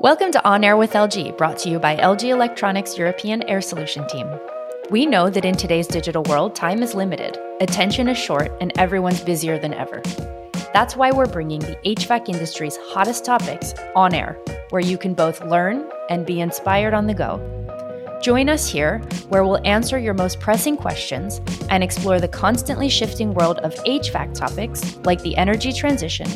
Welcome to On Air with LG, brought to you by LG Electronics European Air Solution Team. We know that in today's digital world, time is limited, attention is short, and everyone's busier than ever. That's why we're bringing the HVAC industry's hottest topics on air, where you can both learn and be inspired on the go. Join us here, where we'll answer your most pressing questions and explore the constantly shifting world of HVAC topics like the energy transition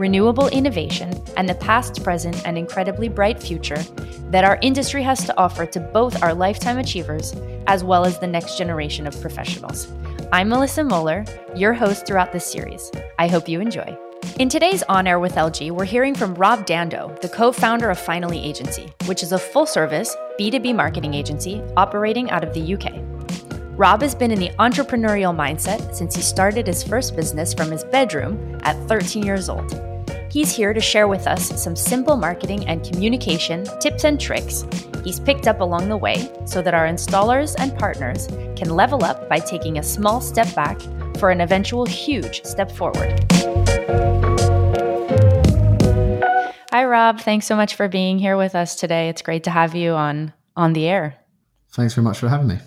renewable innovation, and the past, present, and incredibly bright future that our industry has to offer to both our lifetime achievers as well as the next generation of professionals. I'm Melissa Moeller, your host throughout this series. I hope you enjoy. In today's On Air with LG, we're hearing from Rob Dando, the co founder of Finally Agency, which is a full service B2B marketing agency operating out of the UK. Rob has been in the entrepreneurial mindset since he started his first business from his bedroom at 13 years old. He's here to share with us some simple marketing and communication tips and tricks he's picked up along the way so that our installers and partners can level up by taking a small step back for an eventual huge step forward. Hi Rob, thanks so much for being here with us today. It's great to have you on on the air. Thanks very much for having me.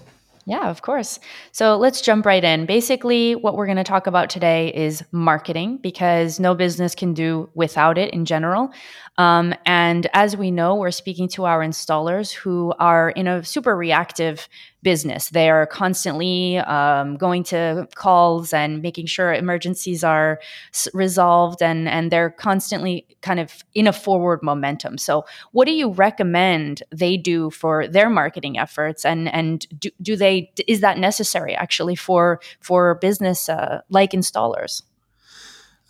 Yeah, of course. So let's jump right in. Basically, what we're going to talk about today is marketing because no business can do without it in general. Um, and as we know, we're speaking to our installers who are in a super reactive business. They are constantly um, going to calls and making sure emergencies are s- resolved, and and they're constantly kind of in a forward momentum. So, what do you recommend they do for their marketing efforts, and and do, do they is that necessary actually for for business uh, like installers?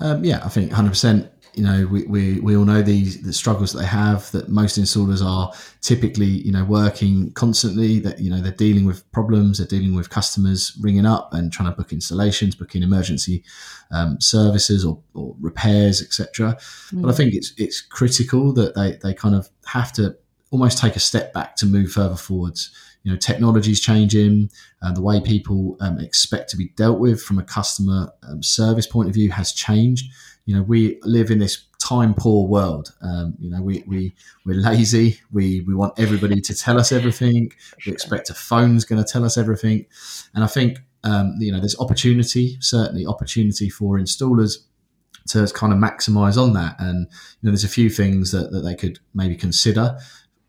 Um, yeah, I think 100 percent you know, we, we, we all know these the struggles that they have. That most installers are typically, you know, working constantly. That you know they're dealing with problems. They're dealing with customers ringing up and trying to book installations, booking emergency um, services or, or repairs, etc. Mm. But I think it's it's critical that they they kind of have to almost take a step back to move further forwards. You know, technology is changing, and the way people um, expect to be dealt with from a customer um, service point of view has changed you know, we live in this time poor world. Um, you know, we, we, we're lazy. We, we want everybody to tell us everything. We expect a phone's going to tell us everything. And I think, um, you know, there's opportunity, certainly opportunity for installers to kind of maximize on that. And, you know, there's a few things that, that they could maybe consider.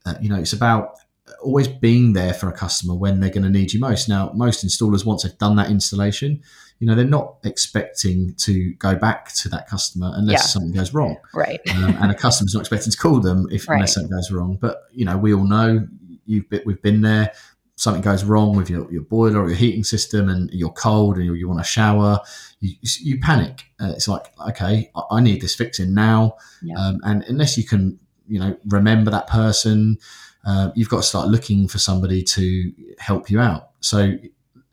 Uh, you know, it's about always being there for a customer when they're going to need you most. Now, most installers, once they've done that installation, you know, they're not expecting to go back to that customer unless yeah. something goes wrong. Right. Um, and a customer's not expecting to call them if right. unless something goes wrong. But, you know, we all know you've been, we've been there. Something goes wrong with your, your boiler or your heating system and you're cold and you, you want a shower, you, you panic. Uh, it's like, okay, I, I, need this fixing now. Yeah. Um, and unless you can, you know, remember that person, uh, you've got to start looking for somebody to help you out. So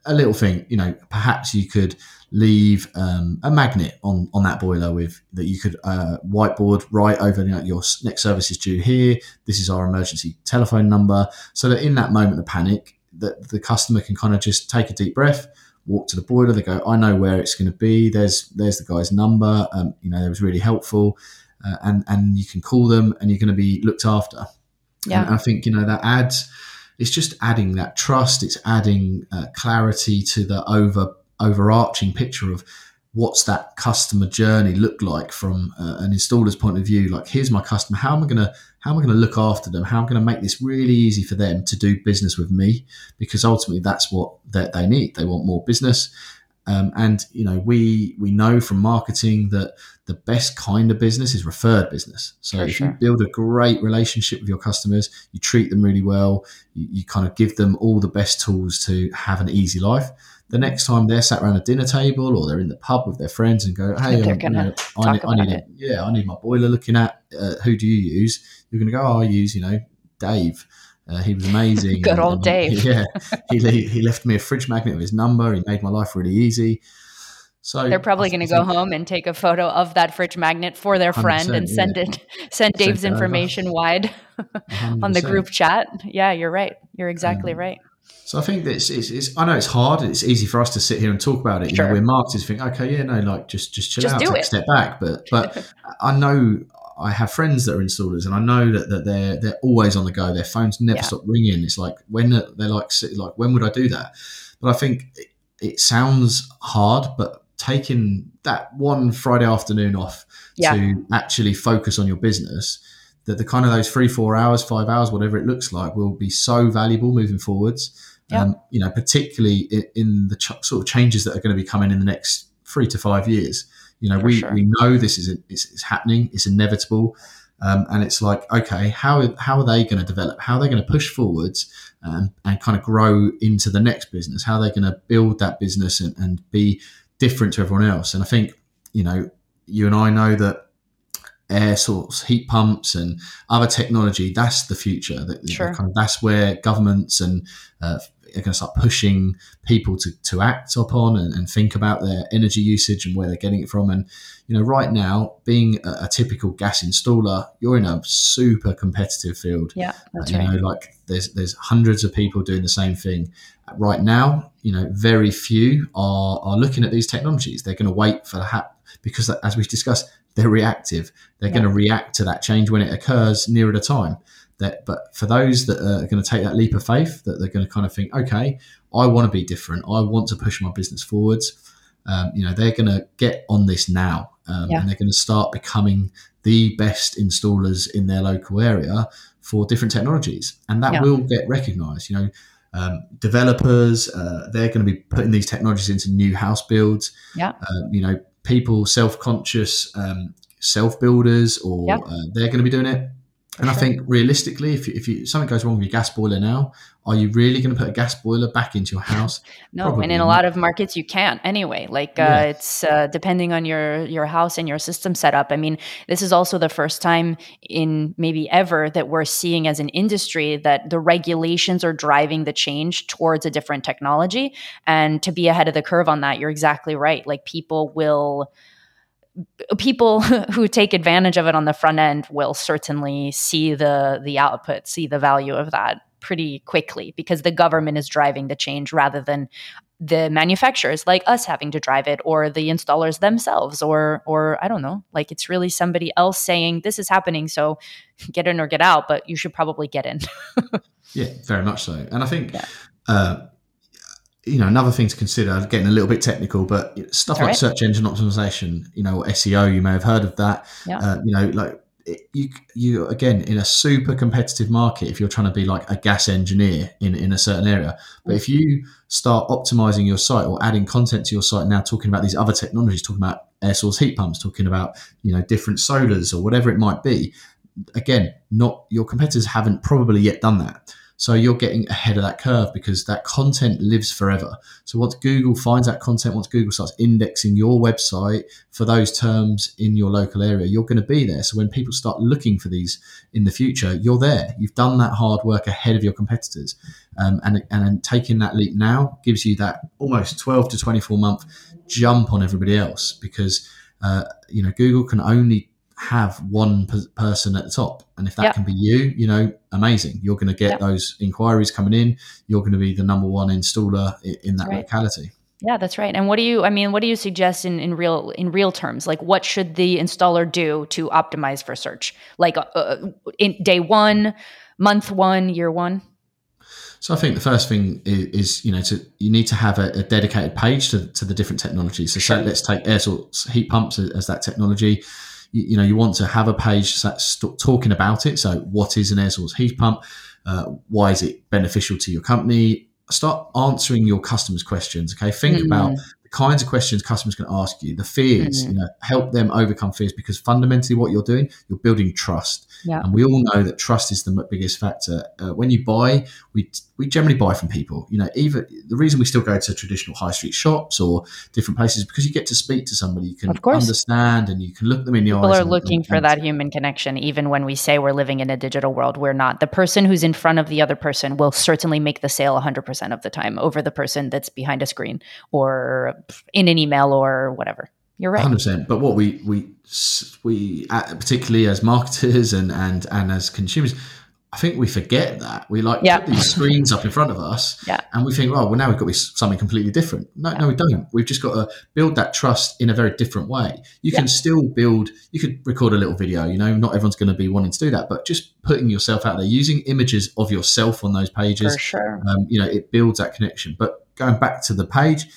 a little thing, you know, perhaps you could leave um, a magnet on on that boiler with that you could uh, whiteboard right over you know, your next service is due here. This is our emergency telephone number, so that in that moment of panic, that the customer can kind of just take a deep breath, walk to the boiler. They go, I know where it's going to be. There's there's the guy's number. Um, you know, it was really helpful, uh, and and you can call them, and you're going to be looked after. Yeah, and I think you know that adds it's just adding that trust. It's adding uh, clarity to the over overarching picture of what's that customer journey look like from uh, an installer's point of view. Like, here's my customer. How am I gonna how am I gonna look after them? How am I gonna make this really easy for them to do business with me? Because ultimately, that's what that they need. They want more business. Um, and you know, we we know from marketing that the best kind of business is referred business. So For if sure. you build a great relationship with your customers, you treat them really well, you, you, kind of give them all the best tools to have an easy life. The next time they're sat around a dinner table or they're in the pub with their friends and go, "Hey, um, you know, I, need, I need a, yeah, I need my boiler looking at. Uh, who do you use?" You're going to go, "Oh, I use, you know, Dave." Uh, he was amazing. Good old and, Dave. Yeah, he, he left me a fridge magnet with his number. He made my life really easy. So they're probably going to go home and take a photo of that fridge magnet for their friend and send yeah. it, send Dave's information wide on the group chat. Yeah, you're right. You're exactly um, right. So I think it's, it's, I know it's hard. It's easy for us to sit here and talk about it. You sure. know, we're marketers think, okay, yeah, no, like just just chill just out, take it. a step back. But but I know I have friends that are installers, and I know that, that they're they're always on the go. Their phones never yeah. stop ringing. It's like when they're like like when would I do that? But I think it, it sounds hard, but taking that one Friday afternoon off yeah. to actually focus on your business that the kind of those three, four hours, five hours, whatever it looks like, will be so valuable moving forwards. Yeah. Um, you know, particularly in, in the ch- sort of changes that are going to be coming in the next three to five years. You know, For we, sure. we know this is it's, it's happening. It's inevitable. Um, and it's like, okay, how, how are they going to develop? How are they going to push forwards um, and kind of grow into the next business? How are they going to build that business and, and be different to everyone else? And I think, you know, you and I know that air source heat pumps and other technology that's the future that, sure. kind of, that's where governments and uh, are going to start pushing people to, to act upon and, and, think about their energy usage and where they're getting it from and you know right now being a, a typical gas installer you're in a super competitive field yeah that's uh, you right. know like there's there's hundreds of people doing the same thing right now you know very few are are looking at these technologies they're going to wait for the hat because as we've discussed they're reactive. They're yeah. going to react to that change when it occurs nearer the time. That, but for those that are going to take that leap of faith, that they're going to kind of think, okay, I want to be different. I want to push my business forwards. Um, you know, they're going to get on this now, um, yeah. and they're going to start becoming the best installers in their local area for different technologies, and that yeah. will get recognised. You know, um, developers uh, they're going to be putting these technologies into new house builds. Yeah, uh, you know, people self conscious um, self builders, or yep. uh, they're going to be doing it. And sure. I think realistically, if, if you, something goes wrong with your gas boiler now, are you really going to put a gas boiler back into your house? no, Probably and in not. a lot of markets you can't anyway. Like uh, yeah. it's uh, depending on your your house and your system setup. I mean, this is also the first time in maybe ever that we're seeing as an industry that the regulations are driving the change towards a different technology. And to be ahead of the curve on that, you're exactly right. Like people will people who take advantage of it on the front end will certainly see the the output, see the value of that pretty quickly because the government is driving the change rather than the manufacturers like us having to drive it or the installers themselves or or I don't know like it's really somebody else saying this is happening so get in or get out but you should probably get in yeah very much so and I think yeah. uh, you know, another thing to consider, getting a little bit technical, but stuff All like right. search engine optimization, you know, SEO, you may have heard of that. Yeah. Uh, you know, like you, you again in a super competitive market. If you're trying to be like a gas engineer in in a certain area, but if you start optimizing your site or adding content to your site now, talking about these other technologies, talking about air source heat pumps, talking about you know different solars or whatever it might be, again, not your competitors haven't probably yet done that. So you're getting ahead of that curve because that content lives forever. So once Google finds that content, once Google starts indexing your website for those terms in your local area, you're going to be there. So when people start looking for these in the future, you're there. You've done that hard work ahead of your competitors. Um, and, and taking that leap now gives you that almost 12 to 24 month jump on everybody else because, uh, you know, Google can only have one person at the top. And if that yep. can be you, you know, amazing. You're going to get yep. those inquiries coming in. You're going to be the number one installer in, in that right. locality. Yeah, that's right. And what do you I mean, what do you suggest in, in real in real terms? Like what should the installer do to optimize for search? Like uh, uh in day 1, month 1, year 1? So I think the first thing is, is you know to you need to have a, a, dedicated page to, to the different technologies. So, sure. so let's take air source heat pumps as, as that technology you, you know you want to have a page that's talking about it. So what is an air source heat pump? Uh, why is it beneficial to your company? Start answering your customers' questions. Okay, think mm. about kinds of questions customers can ask you, the fears, mm-hmm. you know, help them overcome fears because fundamentally what you're doing, you're building trust. Yeah. And we all know that trust is the biggest factor. Uh, when you buy, we we generally buy from people. You know, even the reason we still go to traditional high street shops or different places because you get to speak to somebody, you can understand, and you can look them in the people eyes. People are looking for that human connection, even when we say we're living in a digital world. We're not. The person who's in front of the other person will certainly make the sale 100% of the time over the person that's behind a screen or in an email or whatever. You're right. 100%. But what we we we particularly as marketers and and and as consumers I think we forget that we like yeah. put these screens up in front of us, yeah. and we think, oh, well, now we've got to be something completely different. No, yeah. no, we don't. We've just got to build that trust in a very different way. You can still build. You could record a little video. You know, not everyone's going to be wanting to do that, but just putting yourself out there, using images of yourself on those pages, For sure. Um, you know, it builds that connection. But going back to the page,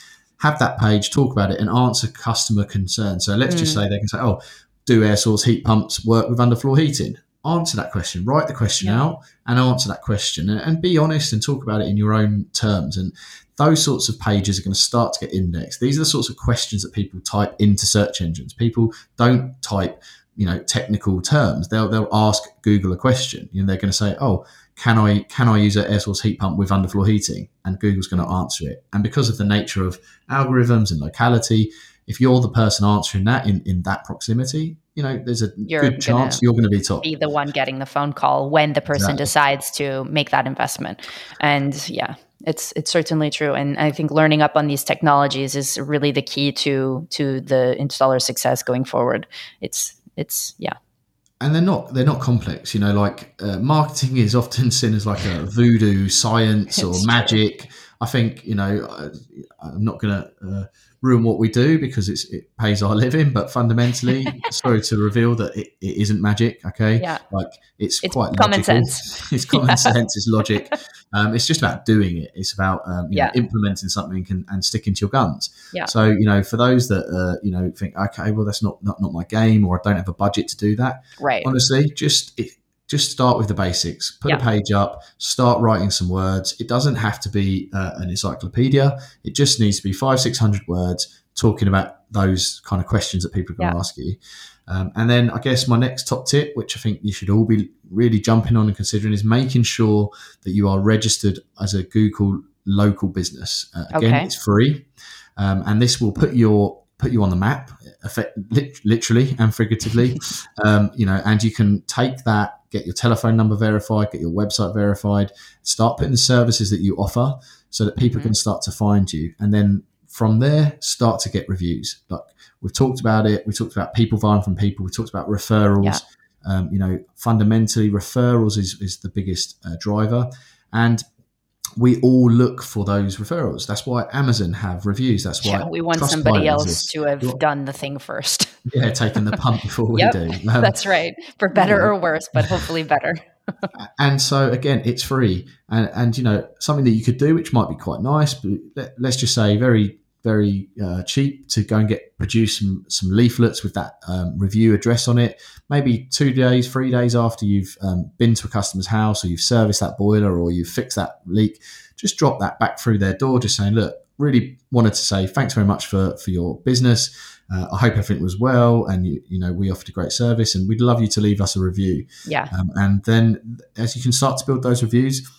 have that page, talk about it, and answer customer concerns. So let's mm. just say they can say, oh, do air source heat pumps work with underfloor heating? answer that question, write the question yeah. out and answer that question and, and, be honest and talk about it in your own terms. And those sorts of pages are going to start to get indexed. These are the sorts of questions that people type into search engines. People don't type, you know, technical terms. They'll, they'll ask Google a question. You know, they're going to say, oh, can I can I use an air source heat pump with underfloor heating? And Google's going to answer it. And because of the nature of algorithms and locality, if you're the person answering that in, in that proximity, you know, there's a you're good chance you're going to be top. Be the one getting the phone call when the person exactly. decides to make that investment. And yeah, it's it's certainly true. And I think learning up on these technologies is really the key to to the installer success going forward. It's it's yeah. And they're not they're not complex, you know. Like uh, marketing is often seen as like a voodoo science or magic. True. I think you know I, am not going to uh, ruin what we do because it's it pays our living. But fundamentally, sorry to reveal that it, it isn't magic. Okay, yeah. like it's, it's quite common logical. sense. it's common yeah. sense. It's logic. Um, it's just about doing it. It's about um, yeah. know, implementing something and, and, sticking to your guns. Yeah. So you know, for those that uh, you know think, okay, well that's not, not not my game, or I don't have a budget to do that. Right. Honestly, just. It, just start with the basics. Put yeah. a page up, start writing some words. It doesn't have to be uh, an encyclopedia. It just needs to be five, six hundred words talking about those kind of questions that people are going yeah. to ask you. Um, and then I guess my next top tip, which I think you should all be really jumping on and considering, is making sure that you are registered as a Google local business. Uh, again, okay. it's free, um, and this will put your put you on the map, literally and figuratively. um, you know, and you can take that get your telephone number verified, get your website verified, start putting the services that you offer so that people mm-hmm. can start to find you. And then from there, start to get reviews. Like we've talked about it, we talked about people buying from people, we talked about referrals. Yeah. Um, you know, fundamentally, referrals is, is the biggest uh, driver. And we all look for those referrals. That's why Amazon have reviews. That's why yeah, we want somebody else exists. to have done the thing first. yeah, taking the punt before we yep, do. Um, that's right, for better or worse, but hopefully better. and so again, it's free, and and you know something that you could do, which might be quite nice, but let, let's just say very very uh, cheap to go and get produce some, some leaflets with that um, review address on it. Maybe two days, three days after you've um, been to a customer's house or you've serviced that boiler or you've fixed that leak, just drop that back through their door, just saying, look, really wanted to say thanks very much for, for your business. Uh, I hope everything was well, and you, you know we offered a great service, and we'd love you to leave us a review. Yeah. Um, and then as you can start to build those reviews,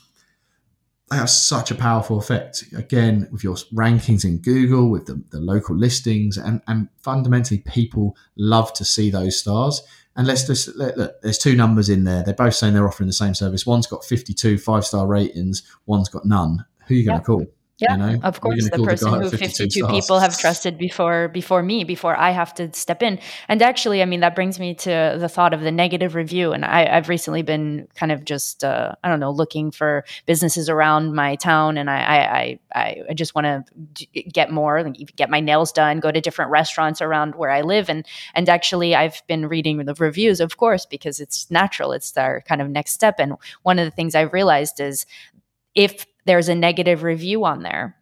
they have such a powerful effect. Again, with your rankings in Google, with the, the local listings, and, and fundamentally, people love to see those stars. And let's just look, look, there's two numbers in there. They're both saying they're offering the same service. One's got 52 five star ratings, one's got none. Who are you going to yeah. call? Yeah, you know, of course, the person the who 52 stars. people have trusted before before me, before I have to step in. And actually, I mean, that brings me to the thought of the negative review. And I, have recently been kind of just, uh, I don't know, looking for businesses around my town, and I, I, I, I just want to get more, like get my nails done, go to different restaurants around where I live, and and actually, I've been reading the reviews, of course, because it's natural. It's our kind of next step. And one of the things I've realized is if there's a negative review on there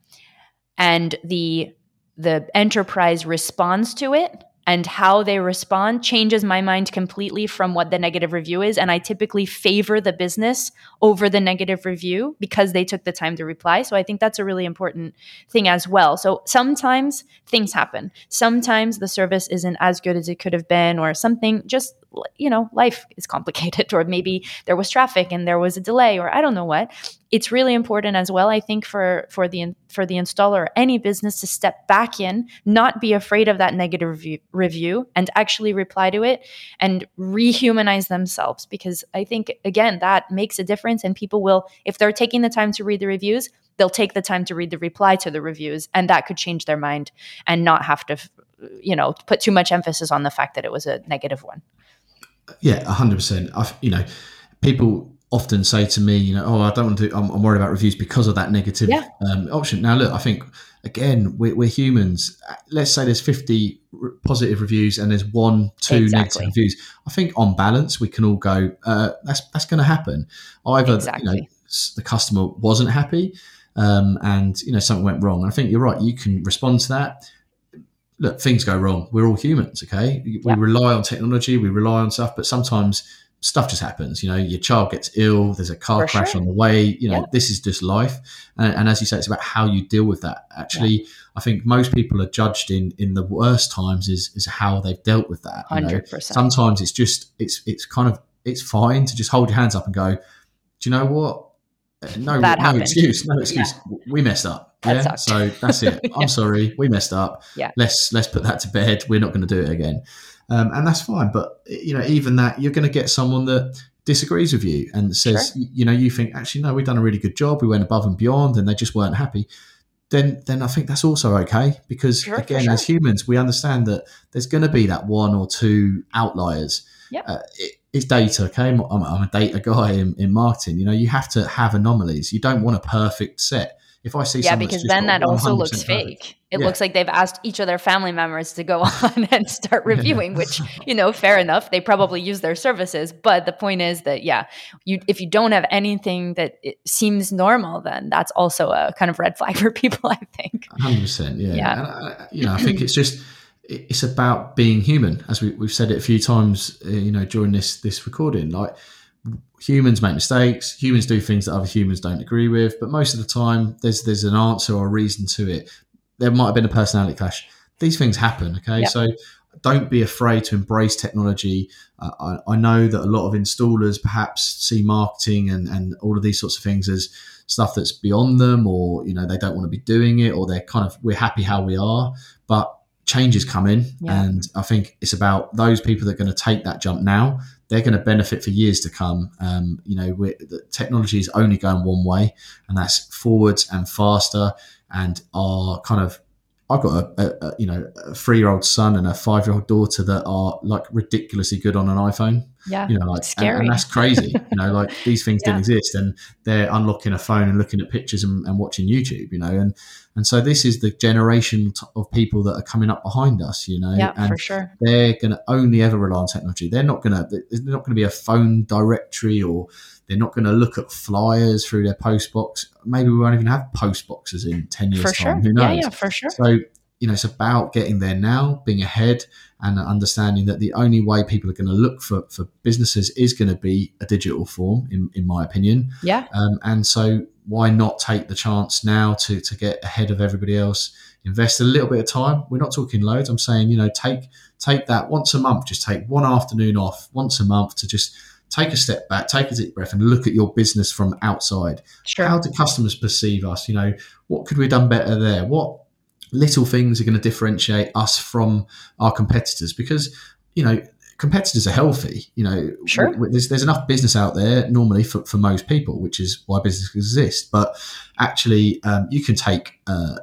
and the the enterprise responds to it and how they respond changes my mind completely from what the negative review is. And I typically favor the business over the negative review because they took the time to reply. So I think that's a really important thing as well. So sometimes things happen. Sometimes the service isn't as good as it could have been, or something just you know, life is complicated, or maybe there was traffic and there was a delay, or I don't know what. It's really important as well, I think, for for the for the installer, any business to step back in, not be afraid of that negative review, review, and actually reply to it and rehumanize themselves. Because I think again that makes a difference, and people will, if they're taking the time to read the reviews, they'll take the time to read the reply to the reviews, and that could change their mind and not have to you know put too much emphasis on the fact that it was a negative one yeah, hundred percent. You know, people often say to me, you know, oh, I don't want to. I'm, I'm worried about reviews because of that negative yeah. um, option. Now, look, I think again, we're, we're, humans. Let's say there's 50 positive reviews and there's one, two exactly. negative reviews. I think on balance, we can all go, uh, that's that's going to happen. Either exactly. you know, the customer wasn't happy, um, and you know something went wrong. And I think you're right. You can respond to that. Look, things go wrong. We're all humans, okay? We yeah. rely on technology, we rely on stuff, but sometimes stuff just happens. You know, your child gets ill, there's a car For crash sure. on the way. You know, yeah. this is just life. And, and, as you say, it's about how you deal with that. Actually, yeah. I think most people are judged in in the worst times is is how they've dealt with that. Hundred percent. Sometimes it's just it's it's kind of it's fine to just hold your hands up and go. Do you know what? No, that no happened. excuse, no excuse. Yeah. We messed up. That yeah, so that's it. I'm sorry, we messed up. Yeah, let's let's put that to bed. We're not going to do it again um, and that's fine. But you know, even that, you're going to get someone that disagrees with you and says, sure. you know, you think actually no, we've done a really good job. We went above and beyond, and they just weren't happy. Then, then I think that's also okay because sure, again, sure. as humans, we understand that there's going to be that one or two outliers. Yeah. Uh, it, it's data, okay? I'm, I'm a data guy in, in marketing. You know, you have to have anomalies. You don't want a perfect set if I see something, yeah, because then that also looks fake. It yeah. looks like they've asked each of their family members to go on and start reviewing, which you know, fair enough. They probably use their services, but the point is that yeah, you if you don't have anything that seems normal, then that's also a kind of red flag for people. I think. Hundred percent, yeah. yeah. And, you know, I think it's just it's about being human, as we, have said it a few times. Uh, you know, during this this recording, like humans make mistakes. Humans do things that other humans don't agree with, but most of the time, there's there's an answer or a reason to it. There might have been a personality clash. These things happen. Okay, so don't be afraid to embrace technology. Uh, I, I, know that a lot of installers perhaps see marketing and, and all of these sorts of things as stuff that's beyond them, or you know they don't want to be doing it, or they're kind of we're happy how we are. But change is coming, yeah. and I think it's about those people that are going to take that jump now they're going to benefit for years to come. Um, you know, the technology is only going one way, and that's forwards and faster. And our kind of, I've got a, a, a you know a three year old son and a five year old daughter that are like ridiculously good on an iPhone. Yeah, you know, like and, and, that's crazy. you know, like these things yeah. didn't exist, and they're unlocking a phone and looking at pictures and, and watching YouTube. You know, and and so this is the generation of people that are coming up behind us, you know. Yeah, and for sure. They're going to only ever rely on technology. They're not going to. There's not going to be a phone directory, or they're not going to look at flyers through their post box. Maybe we won't even have post boxes in ten years' for time. Sure. Who knows? Yeah, yeah, for sure. So you know, it's about getting there now, being ahead, and understanding that the only way people are going to look for, for businesses is going to be a digital form, in, in my opinion. Yeah. Um, and so why not take the chance now to to get ahead of everybody else? Invest a little bit of time. We're not talking loads. I'm saying you know take take that once a month. Just take one afternoon off once a month to just take a step back, take a deep breath, and look at your business from outside. Sure. How do customers perceive us? You know, what could we have done better there? What little things are going to differentiate us from our competitors? Because you know, competitors are healthy. You know, sure. there's, there's enough business out there normally for, for most people, which is why business exists. But actually, um, you can take, uh,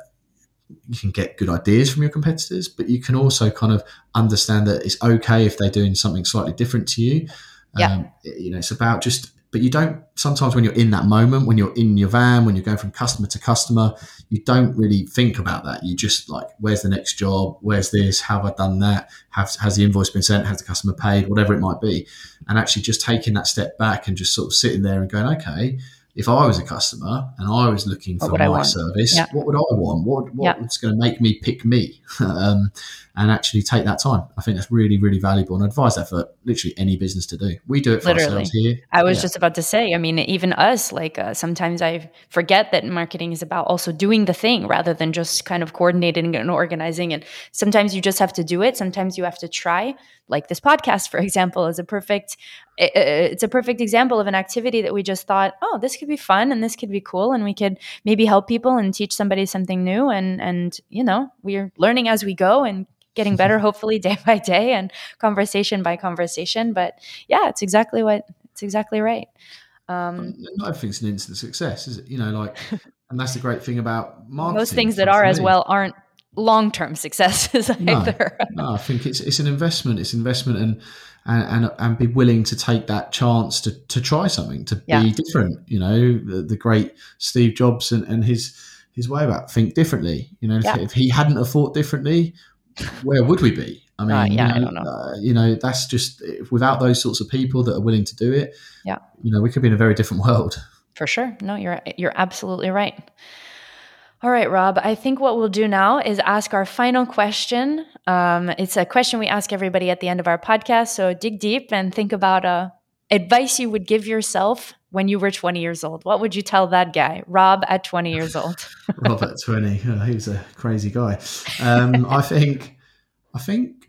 you can get good ideas from your competitors, but you can also kind of understand that it's okay if they're doing something slightly different to you. Yeah. Um, you know, it's about just but you don't sometimes when you're in that moment when you're in your van when you're going from customer to customer you don't really think about that. You just like where's the next job? Where's this? How have i done that? Have, has the invoice been sent? Has the customer paid? Whatever it might be. And actually just taking that step back and just sort of sitting there and going okay if I was a customer and I was looking for my service, yeah. what would I want? What what's yeah. going to make me pick me? um, and actually take that time. I think that's really, really valuable, and I advise that for literally any business to do. We do it for Literally. ourselves here. I was yeah. just about to say. I mean, even us, like uh, sometimes I forget that marketing is about also doing the thing rather than just kind of coordinating and organizing. And sometimes you just have to do it. Sometimes you have to try. Like this podcast, for example, is a perfect. It's a perfect example of an activity that we just thought, oh, this could be fun and this could be cool, and we could maybe help people and teach somebody something new. And and you know, we're learning as we go and getting better hopefully day by day and conversation by conversation but yeah it's exactly what it's exactly right um, not everything's an instant success is it you know like and that's the great thing about marketing most things that are as well aren't long term successes either. No, no, I think it's it's an investment. It's investment and and and, and be willing to take that chance to to try something to yeah. be different. You know, the, the great Steve Jobs and, and his his way about think differently. You know, yeah. if, if, he hadn't have thought differently, where would we be? I mean, right, yeah, you, know, I know. Uh, you know, that's just without those sorts of people that are willing to do it. Yeah, you know, we could be in a very different world. For sure. No, you're you're absolutely right. All right, Rob. I think what we'll do now is ask our final question. Um, it's a question we ask everybody at the end of our podcast. So dig deep and think about uh, advice you would give yourself when you were 20 years old. What would you tell that guy, Rob, at 20 years old? Rob at 20. Oh, he was a crazy guy. Um, I think. I think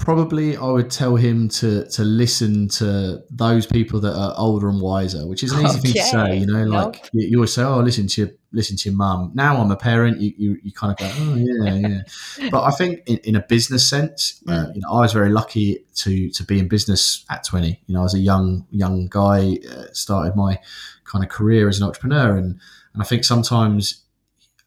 probably I would tell him to to listen to those people that are older and wiser, which is an easy okay. thing to say. You know, like nope. you, you, always say, "Oh, listen to your listen to your mum." Now I'm a parent, you you, you kind of go, "Oh yeah, yeah." but I think in, in a business sense, uh, mm. you know, I was very lucky to to be in business at 20. You know, I was a young young guy, uh, started my kind of career as an entrepreneur, and and I think sometimes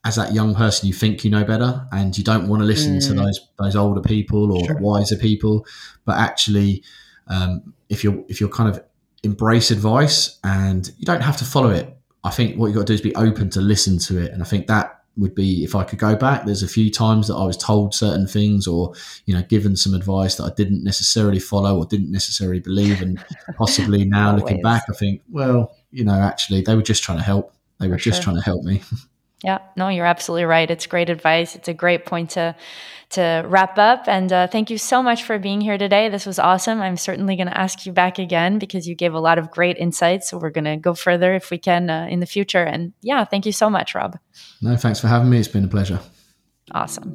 as that young person, you think you know better, and you don't want to listen mm. to those those older people or sure. wiser people. But actually, um, if you're if you're kind of embrace advice and you don't have to follow it, I think what you got to do is be open to listen to it. And I think that would be if I could go back. There's a few times that I was told certain things or you know given some advice that I didn't necessarily follow or didn't necessarily believe, and possibly now looking back, I think, well, you know, actually they were just trying to help. They were For just sure. trying to help me. Yeah, no, you're absolutely right. It's great advice. It's a great point to to wrap up. And uh, thank you so much for being here today. This was awesome. I'm certainly going to ask you back again because you gave a lot of great insights. So we're going to go further if we can uh, in the future. And yeah, thank you so much, Rob. No, thanks for having me. It's been a pleasure. Awesome.